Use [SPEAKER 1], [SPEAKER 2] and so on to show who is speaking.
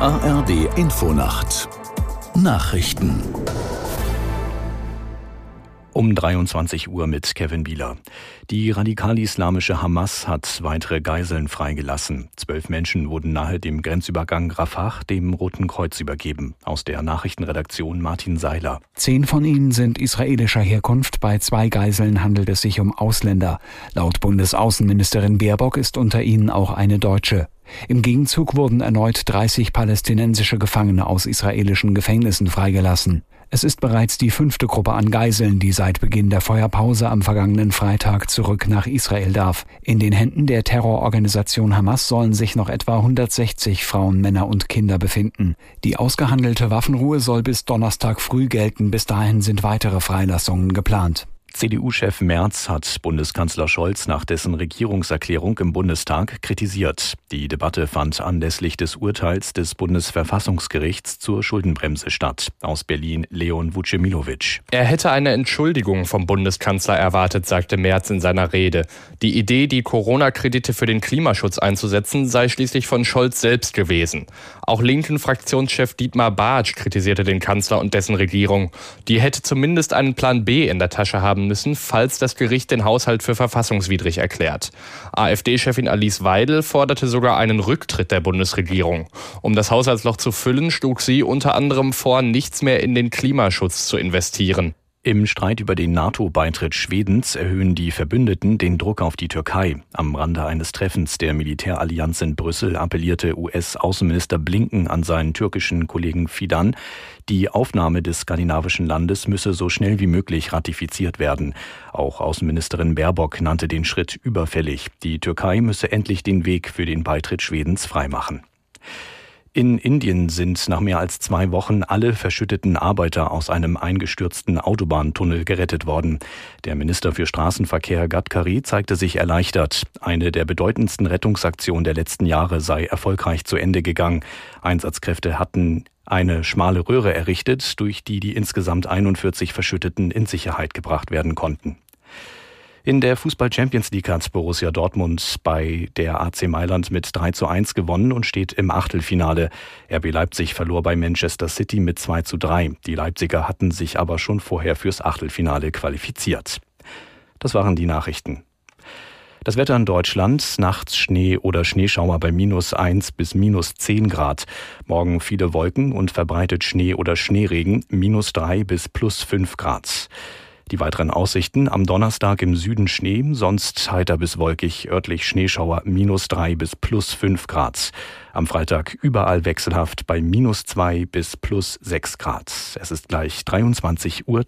[SPEAKER 1] ARD Infonacht Nachrichten um 23 Uhr mit Kevin Bieler. Die radikal-islamische Hamas hat weitere Geiseln freigelassen. Zwölf Menschen wurden nahe dem Grenzübergang Rafah dem Roten Kreuz übergeben. Aus der Nachrichtenredaktion Martin Seiler.
[SPEAKER 2] Zehn von ihnen sind israelischer Herkunft. Bei zwei Geiseln handelt es sich um Ausländer. Laut Bundesaußenministerin Baerbock ist unter ihnen auch eine Deutsche. Im Gegenzug wurden erneut 30 palästinensische Gefangene aus israelischen Gefängnissen freigelassen. Es ist bereits die fünfte Gruppe an Geiseln, die seit Beginn der Feuerpause am vergangenen Freitag zurück nach Israel darf. In den Händen der Terrororganisation Hamas sollen sich noch etwa 160 Frauen, Männer und Kinder befinden. Die ausgehandelte Waffenruhe soll bis Donnerstag früh gelten. Bis dahin sind weitere Freilassungen geplant.
[SPEAKER 1] CDU-Chef Merz hat Bundeskanzler Scholz nach dessen Regierungserklärung im Bundestag kritisiert. Die Debatte fand anlässlich des Urteils des Bundesverfassungsgerichts zur Schuldenbremse statt. Aus Berlin Leon Vucemilovic.
[SPEAKER 3] Er hätte eine Entschuldigung vom Bundeskanzler erwartet, sagte Merz in seiner Rede. Die Idee, die Corona-Kredite für den Klimaschutz einzusetzen, sei schließlich von Scholz selbst gewesen. Auch linken Fraktionschef Dietmar Bartsch kritisierte den Kanzler und dessen Regierung. Die hätte zumindest einen Plan B in der Tasche haben müssen, falls das Gericht den Haushalt für verfassungswidrig erklärt. AfD-Chefin Alice Weidel forderte sogar einen Rücktritt der Bundesregierung. Um das Haushaltsloch zu füllen, schlug sie unter anderem vor, nichts mehr in den Klimaschutz zu investieren.
[SPEAKER 1] Im Streit über den NATO-Beitritt Schwedens erhöhen die Verbündeten den Druck auf die Türkei. Am Rande eines Treffens der Militärallianz in Brüssel appellierte US-Außenminister Blinken an seinen türkischen Kollegen Fidan, die Aufnahme des skandinavischen Landes müsse so schnell wie möglich ratifiziert werden. Auch Außenministerin Baerbock nannte den Schritt überfällig. Die Türkei müsse endlich den Weg für den Beitritt Schwedens freimachen. In Indien sind nach mehr als zwei Wochen alle verschütteten Arbeiter aus einem eingestürzten Autobahntunnel gerettet worden. Der Minister für Straßenverkehr Gadkari zeigte sich erleichtert. Eine der bedeutendsten Rettungsaktionen der letzten Jahre sei erfolgreich zu Ende gegangen. Einsatzkräfte hatten eine schmale Röhre errichtet, durch die die insgesamt 41 Verschütteten in Sicherheit gebracht werden konnten. In der Fußball Champions League hat Borussia Dortmund bei der AC Mailand mit 3 zu 1 gewonnen und steht im Achtelfinale. RB Leipzig verlor bei Manchester City mit 2 zu 3. Die Leipziger hatten sich aber schon vorher fürs Achtelfinale qualifiziert. Das waren die Nachrichten. Das Wetter in Deutschland, nachts Schnee oder Schneeschauer bei minus 1 bis minus 10 Grad. Morgen viele Wolken und verbreitet Schnee oder Schneeregen, minus 3 bis plus 5 Grad. Die weiteren Aussichten am Donnerstag im Süden Schnee, sonst heiter bis wolkig, örtlich Schneeschauer minus drei bis plus fünf Grad. Am Freitag überall wechselhaft bei minus zwei bis plus sechs Grad. Es ist gleich 23.03 Uhr.